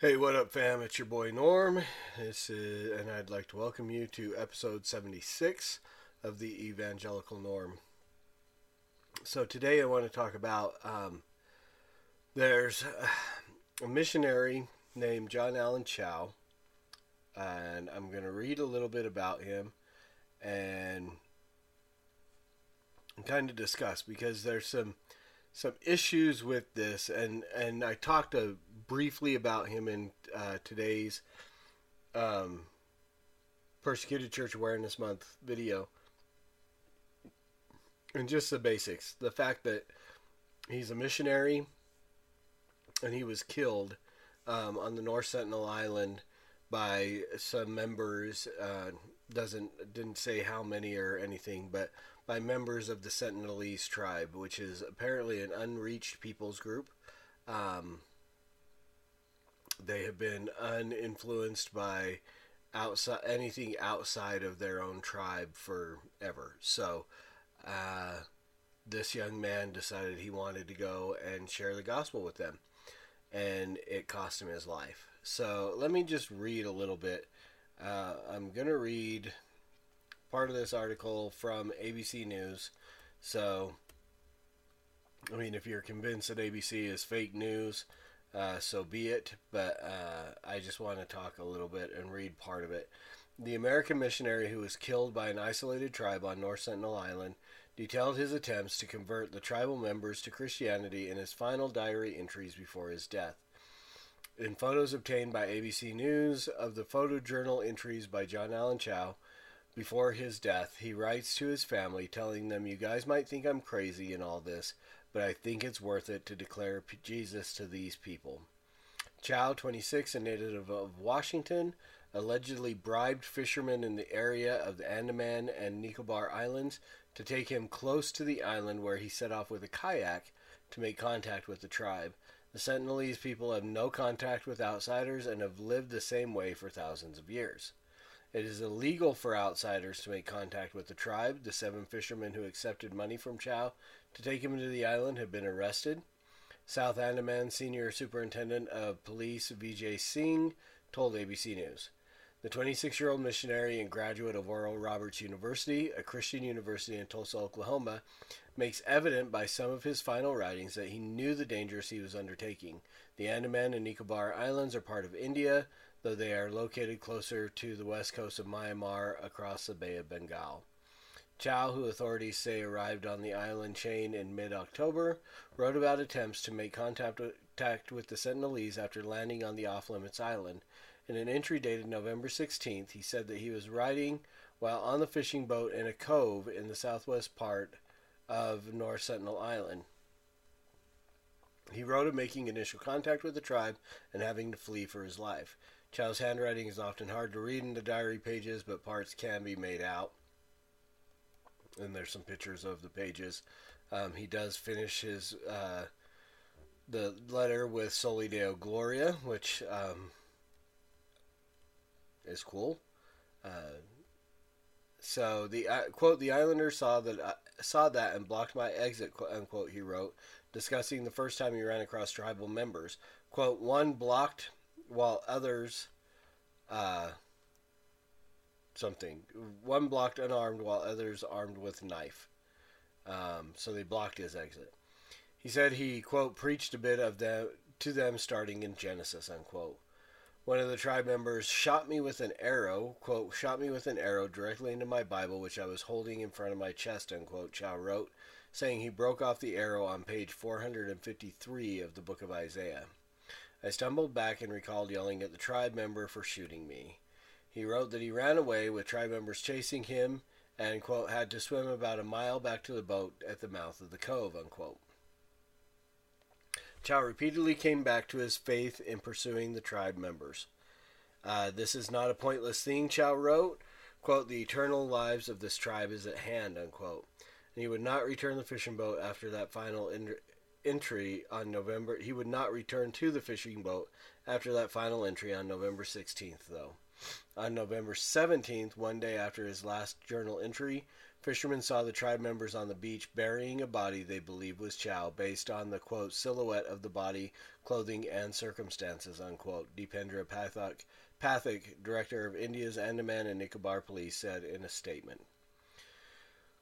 Hey, what up, fam? It's your boy Norm. This is, and I'd like to welcome you to episode 76 of the Evangelical Norm. So today I want to talk about um, there's a missionary named John Allen Chau, and I'm going to read a little bit about him and kind of discuss because there's some some issues with this, and and I talked briefly about him in uh, today's um, persecuted church awareness month video, and just the basics. The fact that he's a missionary, and he was killed um, on the North Sentinel Island by some members. Uh, doesn't didn't say how many or anything, but by members of the Sentinelese tribe, which is apparently an unreached peoples group. Um, they have been uninfluenced by outside anything outside of their own tribe forever. So, uh, this young man decided he wanted to go and share the gospel with them, and it cost him his life. So, let me just read a little bit. Uh, I'm going to read part of this article from ABC News. So, I mean, if you're convinced that ABC is fake news, uh, so be it. But uh, I just want to talk a little bit and read part of it. The American missionary who was killed by an isolated tribe on North Sentinel Island detailed his attempts to convert the tribal members to Christianity in his final diary entries before his death. In photos obtained by ABC News of the photojournal entries by John Allen Chau before his death, he writes to his family telling them, You guys might think I'm crazy and all this, but I think it's worth it to declare Jesus to these people. Chau, 26, a native of Washington, allegedly bribed fishermen in the area of the Andaman and Nicobar Islands to take him close to the island where he set off with a kayak to make contact with the tribe. The Sentinelese people have no contact with outsiders and have lived the same way for thousands of years. It is illegal for outsiders to make contact with the tribe. The seven fishermen who accepted money from Chau to take him to the island have been arrested. South Andaman Senior Superintendent of Police Vijay Singh told ABC News. The 26 year old missionary and graduate of Oral Roberts University, a Christian university in Tulsa, Oklahoma, makes evident by some of his final writings that he knew the dangers he was undertaking. The Andaman and Nicobar Islands are part of India though they are located closer to the west coast of Myanmar across the Bay of Bengal. Chau, who authorities say arrived on the island chain in mid October, wrote about attempts to make contact with the Sentinelese after landing on the off limits island. In an entry dated November 16th, he said that he was riding while on the fishing boat in a cove in the southwest part of North Sentinel Island. He wrote of making initial contact with the tribe and having to flee for his life. Chau's handwriting is often hard to read in the diary pages, but parts can be made out. And there's some pictures of the pages. Um, he does finish his uh, the letter with Soli Deo Gloria, which um, is cool. Uh, so the uh, quote: "The Islander saw that uh, saw that and blocked my exit." Quote, unquote. He wrote, discussing the first time he ran across tribal members. Quote: "One blocked while others uh, something. One blocked unarmed while others armed with knife. Um, so they blocked his exit. He said he quote preached a bit of them to them starting in Genesis unquote. One of the tribe members shot me with an arrow, quote, shot me with an arrow directly into my Bible, which I was holding in front of my chest, unquote, Chau wrote, saying he broke off the arrow on page 453 of the book of Isaiah. I stumbled back and recalled yelling at the tribe member for shooting me. He wrote that he ran away with tribe members chasing him and, quote, had to swim about a mile back to the boat at the mouth of the cove, unquote. Chau repeatedly came back to his faith in pursuing the tribe members. Uh, this is not a pointless thing, Chau wrote. Quote, the eternal lives of this tribe is at hand, unquote. And he would not return the fishing boat after that final entry on November. He would not return to the fishing boat after that final entry on November 16th, though. On November 17th, one day after his last journal entry, Fishermen saw the tribe members on the beach burying a body they believed was Chau based on the quote silhouette of the body, clothing, and circumstances, unquote. Deependra Pathak, Pathak, director of India's Andaman and Nicobar Police, said in a statement.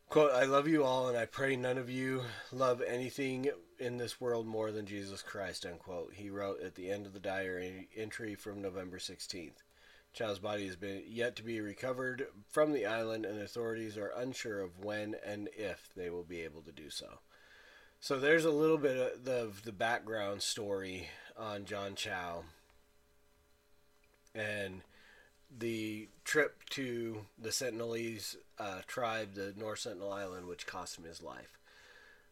Quote, I love you all, and I pray none of you love anything in this world more than Jesus Christ, unquote. He wrote at the end of the diary entry from November 16th. Chau's body has been yet to be recovered from the island, and authorities are unsure of when and if they will be able to do so. So there's a little bit of the, of the background story on John Chau and the trip to the Sentinelese uh, tribe, the North Sentinel Island, which cost him his life.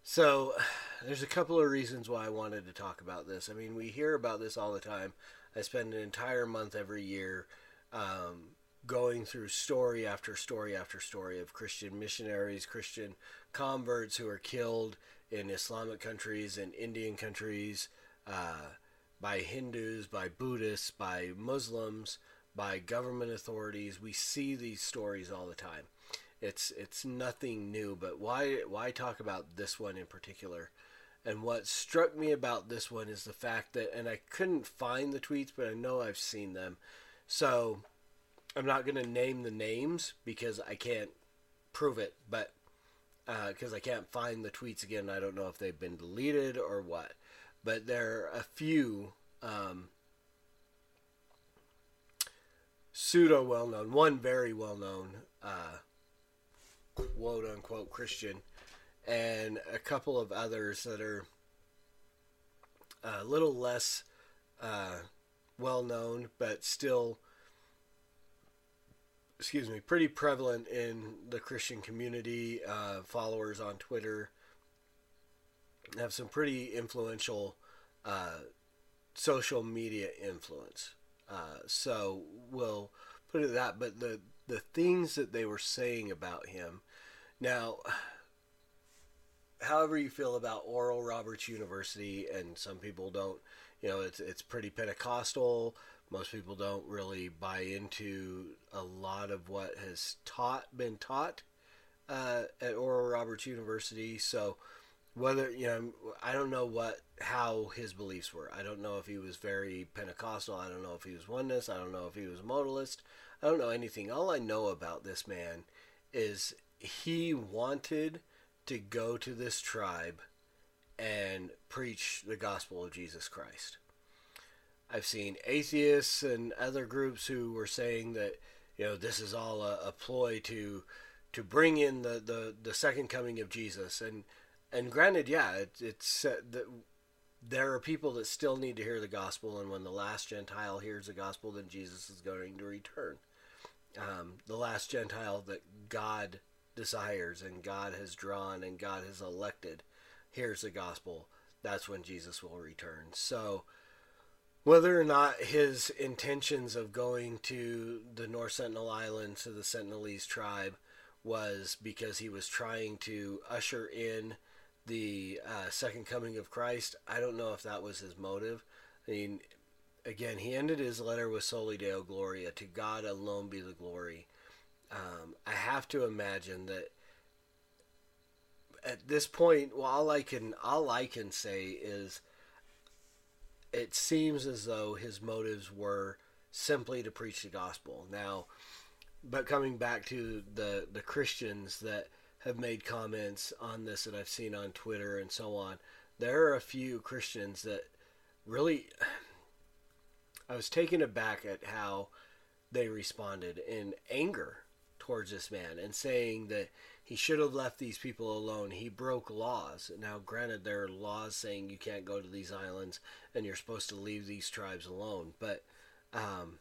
So there's a couple of reasons why I wanted to talk about this. I mean, we hear about this all the time. I spend an entire month every year um, going through story after story after story of Christian missionaries, Christian converts who are killed in Islamic countries and Indian countries uh, by Hindus, by Buddhists, by Muslims, by government authorities. We see these stories all the time. It's it's nothing new, but why why talk about this one in particular? And what struck me about this one is the fact that, and I couldn't find the tweets, but I know I've seen them so I'm not going to name the names because I can't prove it, but because uh, I can't find the tweets again, I don't know if they've been deleted or what. But there are a few um, pseudo well known, one very well known, uh, quote unquote Christian, and a couple of others that are a little less. Uh, well known, but still, excuse me, pretty prevalent in the Christian community. Uh, followers on Twitter have some pretty influential uh, social media influence. Uh, so we'll put it that. But the the things that they were saying about him, now. However you feel about Oral Roberts University, and some people don't you know, it's it's pretty Pentecostal. Most people don't really buy into a lot of what has taught been taught uh, at Oral Roberts University. So whether you know, I don't know what how his beliefs were. I don't know if he was very Pentecostal. I don't know if he was oneness. I don't know if he was modalist. I don't know anything. All I know about this man is he wanted to go to this tribe and preach the gospel of Jesus Christ. I've seen atheists and other groups who were saying that you know this is all a, a ploy to to bring in the, the, the second coming of Jesus and and granted yeah it, it's uh, that there are people that still need to hear the gospel and when the last Gentile hears the gospel then Jesus is going to return um, the last Gentile that God desires and God has drawn and God has elected hears the gospel, that's when Jesus will return. So, whether or not his intentions of going to the North Sentinel Islands to the Sentinelese tribe was because he was trying to usher in the uh, second coming of Christ, I don't know if that was his motive. I mean, again, he ended his letter with Soli Deo Gloria, to God alone be the glory. Um, I have to imagine that at this point, well, all I can all I can say is it seems as though his motives were simply to preach the gospel. Now, but coming back to the the Christians that have made comments on this that I've seen on Twitter and so on, there are a few Christians that really I was taken aback at how they responded in anger towards this man and saying that he should have left these people alone. He broke laws. Now, granted, there are laws saying you can't go to these islands and you're supposed to leave these tribes alone. But um,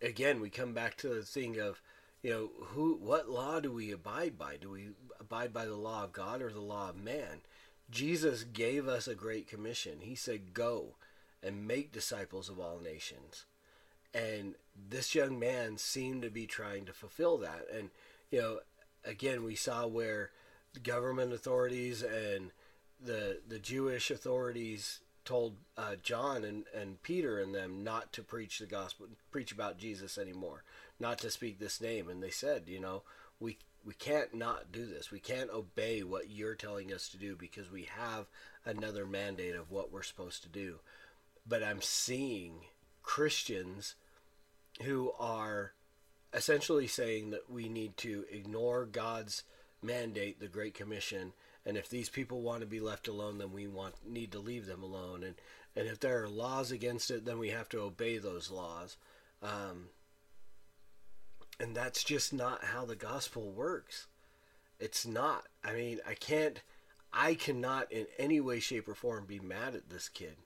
again, we come back to the thing of, you know, who, what law do we abide by? Do we abide by the law of God or the law of man? Jesus gave us a great commission. He said, "Go and make disciples of all nations." And this young man seemed to be trying to fulfill that. And you know, again, we saw where the government authorities and the the Jewish authorities told uh, John and, and Peter and them not to preach the gospel, preach about Jesus anymore, not to speak this name. And they said, you know, we we can't not do this. We can't obey what you're telling us to do because we have another mandate of what we're supposed to do. But I'm seeing Christians who are essentially saying that we need to ignore God's mandate, the Great Commission, and if these people want to be left alone, then we want need to leave them alone. And and if there are laws against it, then we have to obey those laws. Um, and that's just not how the gospel works. It's not. I mean, I can't, I cannot in any way, shape, or form be mad at this kid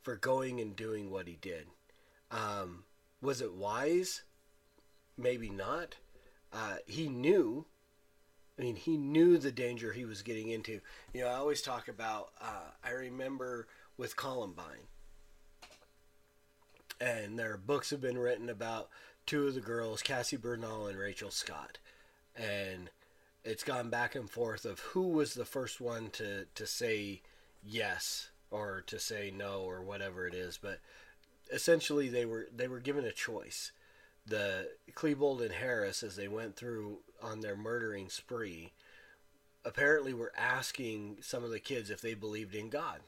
for going and doing what he did. Um, was it wise? Maybe not. Uh, he knew. I mean, he knew the danger he was getting into. You know, I always talk about, uh, I remember with Columbine. And there are books have been written about two of the girls, Cassie Bernall and Rachel Scott, and it's gone back and forth of who was the first one to to say yes or to say no or whatever it is, but essentially they were they were given a choice. The Klebold and Harris, as they went through on their murdering spree, apparently were asking some of the kids if they believed in God.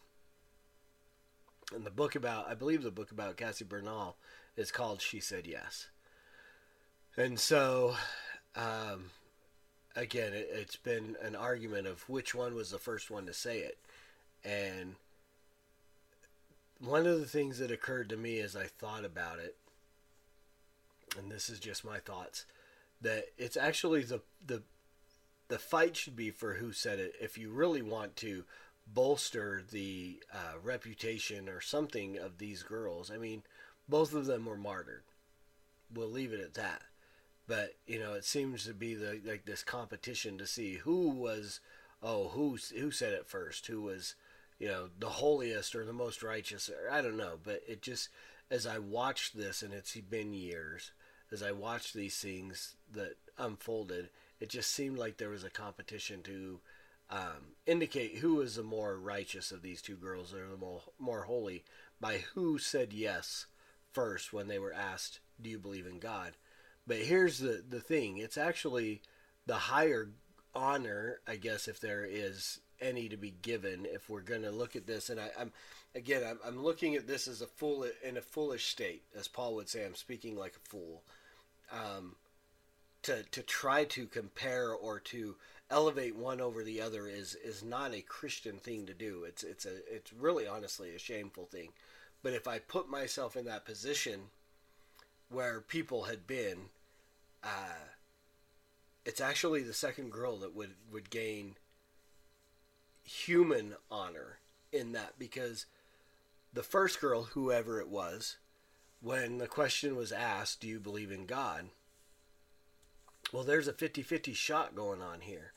And the book about, I believe the book about Cassie Bernall is called She Said Yes. And so, um, again, it, it's been an argument of which one was the first one to say it. And one of the things that occurred to me as I thought about it, and this is just my thoughts, that it's actually the the the fight should be for who said it. If you really want to bolster the uh, reputation or something of these girls, I mean, both of them were martyred. We'll leave it at that but you know it seems to be the like this competition to see who was oh who who said it first who was you know the holiest or the most righteous or I don't know but it just as I watched this and it's been years as I watched these things that unfolded it just seemed like there was a competition to um, indicate who was the more righteous of these two girls or the more, more holy by who said yes first when they were asked do you believe in God but here's the the thing: it's actually the higher honor, I guess, if there is any to be given. If we're going to look at this, and I, am again, I'm, I'm looking at this as a fool in a foolish state, as Paul would say. I'm speaking like a fool. Um, to to try to compare or to elevate one over the other is is not a Christian thing to do. It's it's a it's really honestly a shameful thing. But if I put myself in that position where people had been uh, it's actually the second girl that would would gain human honor in that because the first girl, whoever it was, when the question was asked, "Do you believe in God?" Well, there's a 50-50 shot going on here.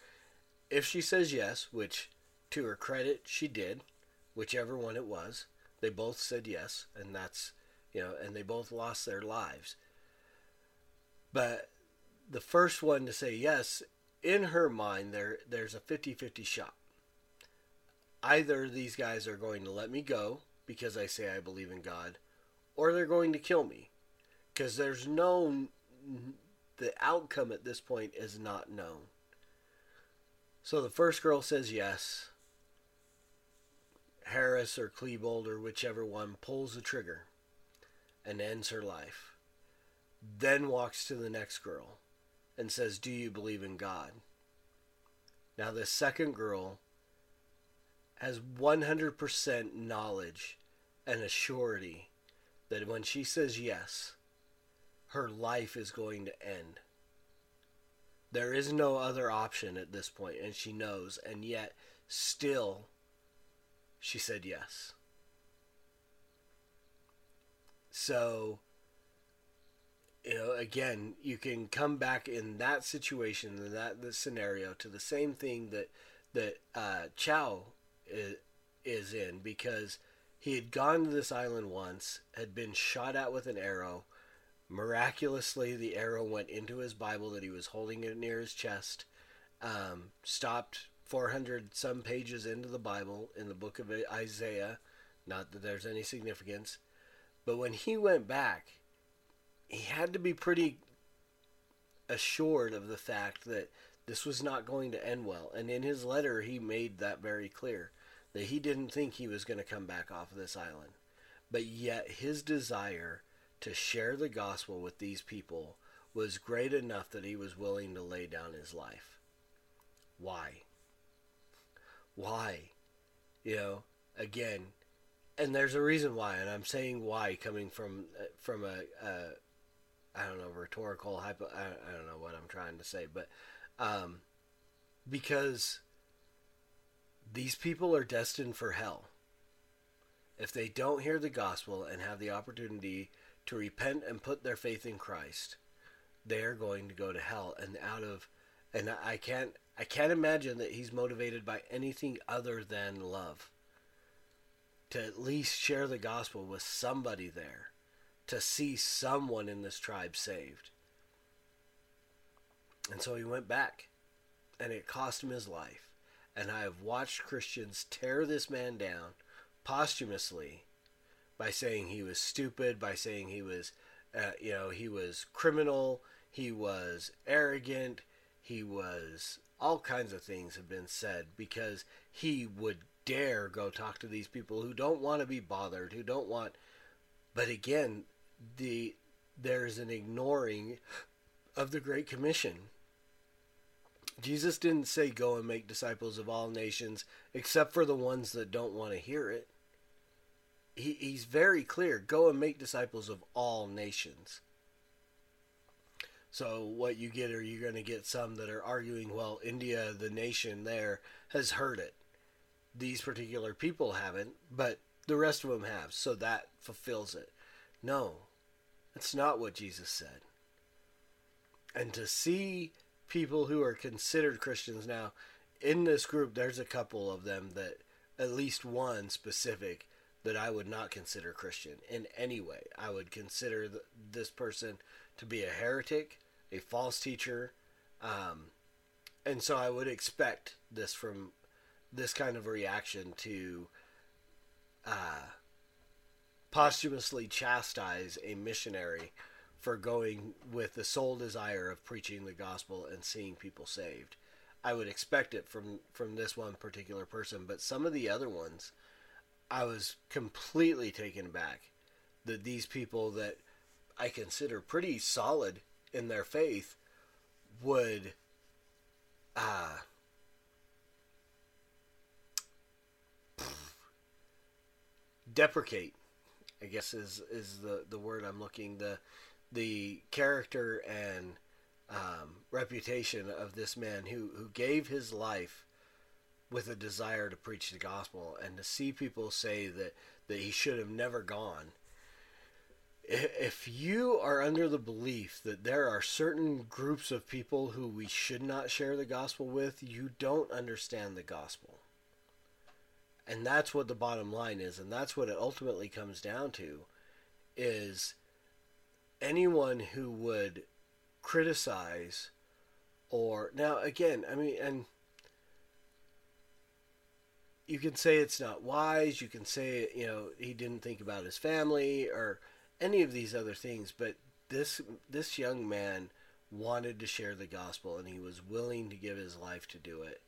If she says yes, which to her credit she did, whichever one it was, they both said yes, and that's you know, and they both lost their lives. But the first one to say yes, in her mind, there there's a 50-50 shot. Either these guys are going to let me go because I say I believe in God, or they're going to kill me because there's no the outcome at this point is not known. So the first girl says yes. Harris or Klebold or whichever one pulls the trigger and ends her life. Then walks to the next girl and says, Do you believe in God? Now, the second girl has 100% knowledge and a surety that when she says yes, her life is going to end. There is no other option at this point, and she knows, and yet still she said yes. So you know, again, you can come back in that situation, that the scenario, to the same thing that that uh, Chau is, is in because he had gone to this island once, had been shot at with an arrow. Miraculously, the arrow went into his Bible that he was holding it near his chest. Um, stopped 400 some pages into the Bible in the book of Isaiah. Not that there's any significance. But when he went back, he had to be pretty assured of the fact that this was not going to end well. And in his letter, he made that very clear that he didn't think he was going to come back off of this island. But yet, his desire to share the gospel with these people was great enough that he was willing to lay down his life. Why? Why? You know, again, and there's a reason why, and I'm saying why coming from from a, a I don't know rhetorical hypo. I, I don't know what I'm trying to say, but um, because these people are destined for hell. If they don't hear the gospel and have the opportunity to repent and put their faith in Christ, they are going to go to hell. And out of, and I can't, I can't imagine that he's motivated by anything other than love. To at least share the gospel with somebody there, to see someone in this tribe saved. And so he went back, and it cost him his life. And I have watched Christians tear this man down posthumously by saying he was stupid, by saying he was, uh, you know, he was criminal, he was arrogant, he was all kinds of things have been said because he would dare go talk to these people who don't want to be bothered, who don't want. But again, the there's an ignoring of the Great Commission. Jesus didn't say go and make disciples of all nations except for the ones that don't want to hear it. He, he's very clear go and make disciples of all nations. So what you get are you're going to get some that are arguing, well, India, the nation there, has heard it. These particular people haven't, but the rest of them have. So that fulfills it. No, that's not what Jesus said. And to see people who are considered Christians now in this group, there's a couple of them that, at least one specific, that I would not consider Christian in any way. I would consider th- this person to be a heretic, a false teacher, um, and so I would expect this from this kind of reaction to uh, posthumously chastise a missionary for going with the sole desire of preaching the gospel and seeing people saved. I would expect it from from this one particular person, but some of the other ones, I was completely taken back that these people that I consider pretty solid in their faith would uh, deprecate I guess is is the the word I'm looking the the character and um, reputation of this man who who gave his life with a desire to preach the gospel and to see people say that that he should have never gone if you are under the belief that there are certain groups of people who we should not share the gospel with, you don't understand the gospel. And that's what the bottom line is, and that's what it ultimately comes down to is anyone who would criticize or now again, I mean and you can say it's not wise, you can say, you know, he didn't think about his family or any of these other things, but this this young man wanted to share the gospel and he was willing to give his life to do it.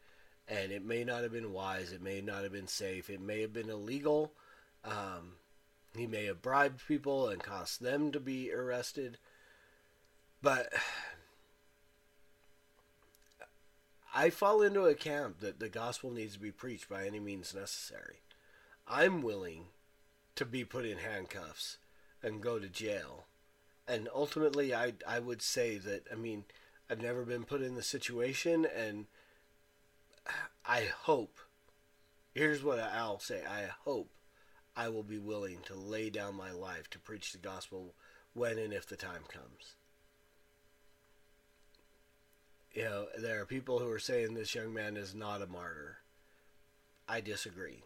And it may not have been wise, it may not have been safe, it may have been illegal. Um, he may have bribed people and caused them to be arrested. But I fall into a camp that the gospel needs to be preached by any means necessary. I'm willing to be put in handcuffs and go to jail. And ultimately, I I would say that I mean I've never been put in the situation, and I hope. Here's what I'll say: I hope I will be willing to lay down my life to preach the gospel when and if the time comes. You know, there are people who are saying this young man is not a martyr. I disagree.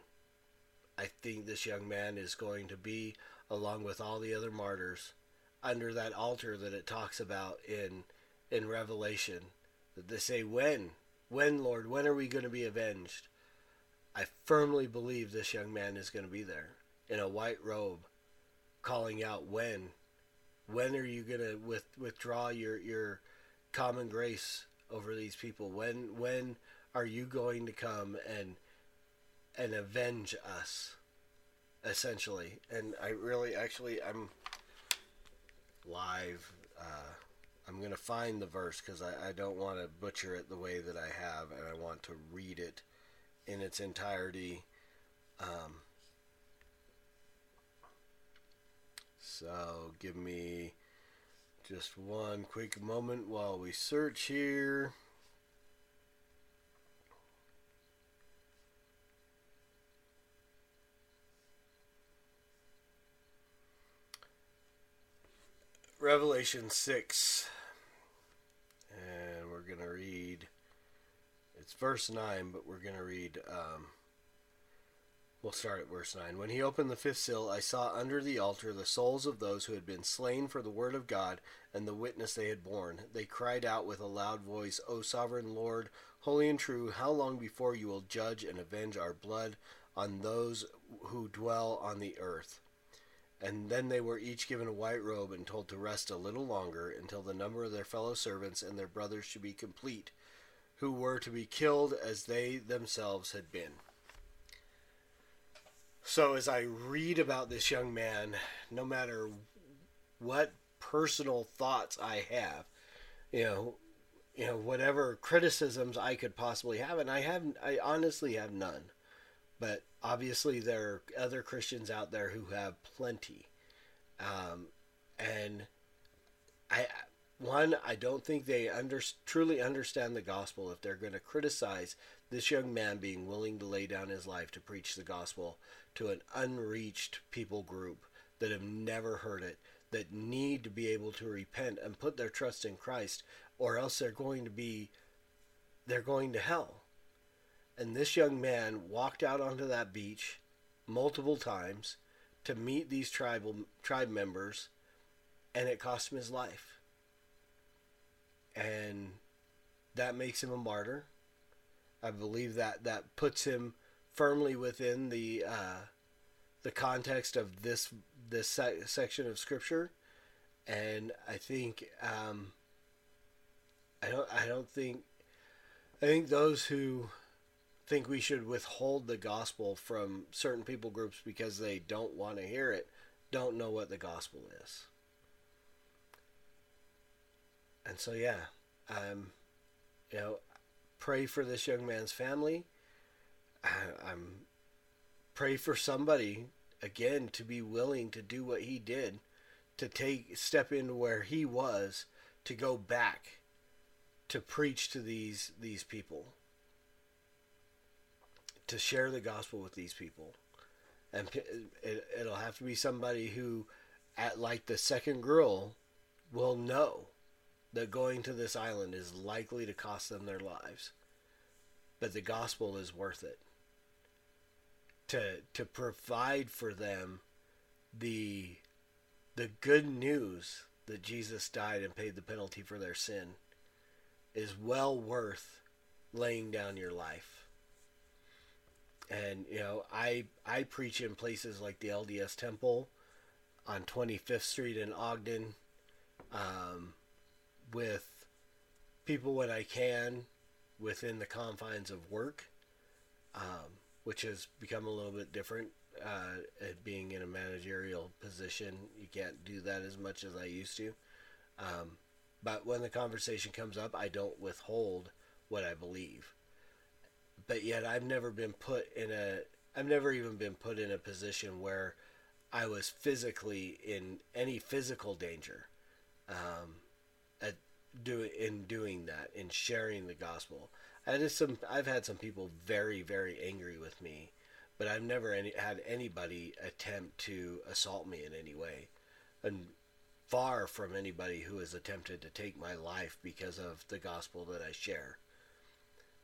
I think this young man is going to be along with all the other martyrs under that altar that it talks about in in Revelation that they say when when Lord when are we going to be avenged I firmly believe this young man is going to be there in a white robe calling out when when are you going to with, withdraw your your common grace over these people? When when are you going to come and and avenge us? Essentially, and I really actually I'm live. Uh, I'm gonna find the verse because I, I don't want to butcher it the way that I have, and I want to read it in its entirety. Um, so give me just one quick moment while we search here. Revelation 6. And we're going to read, it's verse 9, but we're going to read, um, we'll start at verse 9. When he opened the fifth seal, I saw under the altar the souls of those who had been slain for the word of God and the witness they had borne. They cried out with a loud voice, O sovereign Lord, holy and true, how long before you will judge and avenge our blood on those who dwell on the earth? And then they were each given a white robe and told to rest a little longer until the number of their fellow servants and their brothers should be complete, who were to be killed as they themselves had been. So, as I read about this young man, no matter what personal thoughts I have, you know, you know, whatever criticisms I could possibly have, and I have, I honestly have none. But obviously, there are other Christians out there who have plenty. Um, and I, one, I don't think they under, truly understand the gospel if they're going to criticize this young man being willing to lay down his life to preach the gospel to an unreached people group that have never heard it, that need to be able to repent and put their trust in Christ, or else they're going to be, they're going to hell. And this young man walked out onto that beach multiple times to meet these tribal tribe members, and it cost him his life. And that makes him a martyr. I believe that that puts him firmly within the uh, the context of this this se- section of scripture, and I think um, I don't I don't think I think those who think we should withhold the gospel from certain people groups because they don't want to hear it, don't know what the gospel is. And so, yeah, um, you know, pray for this young man's family. I'm pray for somebody again to be willing to do what he did, to take step into where he was, to go back to preach to these these people to share the gospel with these people. And it, it'll have to be somebody who, at like the second girl, will know that going to this island is likely to cost them their lives. But the gospel is worth it. To, to provide for them the, the good news that Jesus died and paid the penalty for their sin is well worth laying down your life. And you know I I preach in places like the LDS Temple on 25th Street in Ogden um, with people when I can within the confines of work. Um, which has become a little bit different uh, being in a managerial position. You can't do that as much as I used to. Um, but when the conversation comes up I don't withhold what I believe. But yet I've never been put in a I've never even been put in a position where I was physically in any physical danger um, at do in doing that in sharing the gospel. I just some I've had some people very very angry with me, but I've never any, had anybody attempt to assault me in any way, and far from anybody who has attempted to take my life because of the gospel that I share.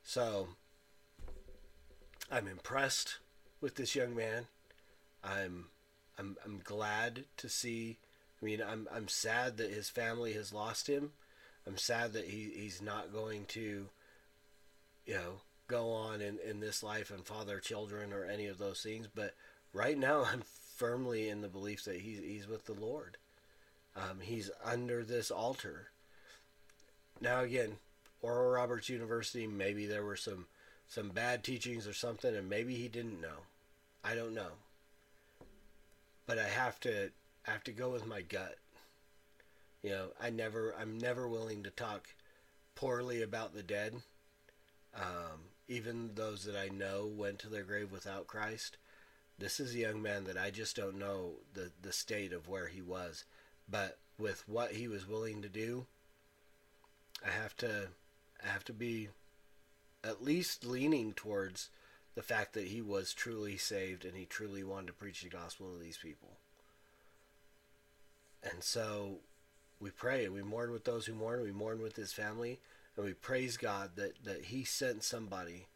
So I'm impressed with this young man. I'm I'm I'm glad to see. I mean, I'm I'm sad that his family has lost him. I'm sad that he, he's not going to, you know, go on in, in this life and father children or any of those things. But right now, I'm firmly in the belief that he's he's with the Lord. Um, he's under this altar, now again, Oral Roberts University, maybe there were some some bad teachings or something, and maybe he didn't know. I don't know. But I have to I have to go with my gut. You know, I never I'm never willing to talk poorly about the dead. Um, even those that I know went to their grave without Christ. This is a young man that I just don't know the, the state of where he was. But with what he was willing to do, I have to I have to be at least leaning towards the fact that he was truly saved and he truly wanted to preach the gospel to these people. And so we pray and we mourn with those who mourn, we mourn with his family, and we praise God that, that he sent somebody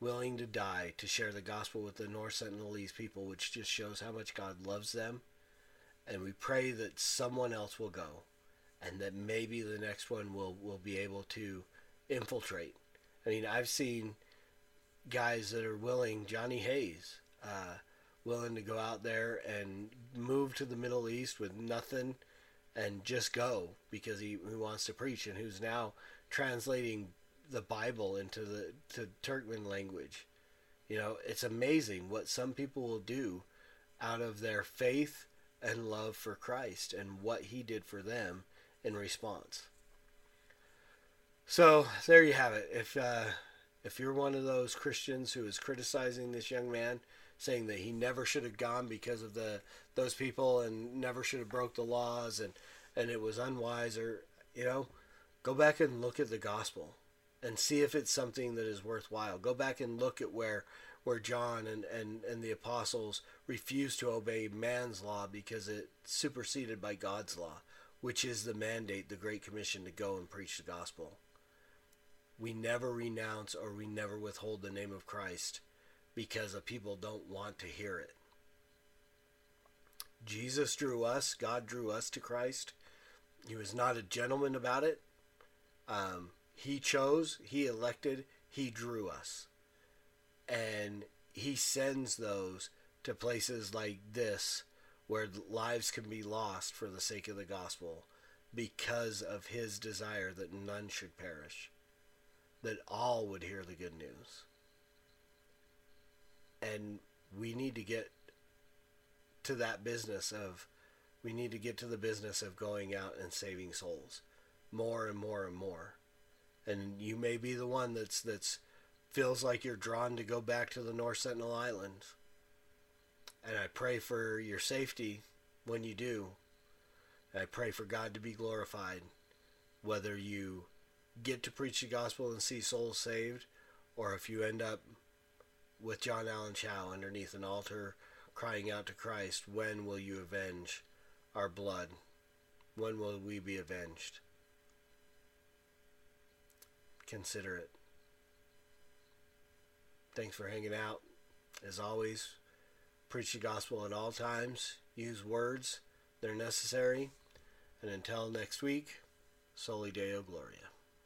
willing to die to share the gospel with the North Sentinelese people, which just shows how much God loves them. And we pray that someone else will go and that maybe the next one will, will be able to infiltrate. I mean, I've seen guys that are willing, Johnny Hayes, uh, willing to go out there and move to the Middle East with nothing and just go because he, he wants to preach and who's now translating the Bible into the to Turkmen language. You know, it's amazing what some people will do out of their faith and love for Christ and what he did for them in response. So there you have it. If uh, if you're one of those Christians who is criticizing this young man, saying that he never should have gone because of the those people and never should have broke the laws and and it was unwise or you know, go back and look at the gospel and see if it's something that is worthwhile. Go back and look at where where John and, and, and the apostles refused to obey man's law because it superseded by God's law, which is the mandate, the Great Commission to go and preach the gospel we never renounce or we never withhold the name of Christ because the people don't want to hear it. Jesus drew us, God drew us to Christ. He was not a gentleman about it. Um, he chose, He elected, He drew us. And He sends those to places like this where lives can be lost for the sake of the gospel because of His desire that none should perish that all would hear the good news. And we need to get to that business of we need to get to the business of going out and saving souls more and more and more. And you may be the one that's that's feels like you're drawn to go back to the North Sentinel Islands. And I pray for your safety when you do. I pray for God to be glorified whether you get to preach the gospel and see souls saved, or if you end up with John Allen Chau underneath an altar crying out to Christ, When will you avenge our blood? When will we be avenged? Consider it. Thanks for hanging out. As always, preach the gospel at all times. Use words, they're necessary. And until next week, Soli Deo Gloria.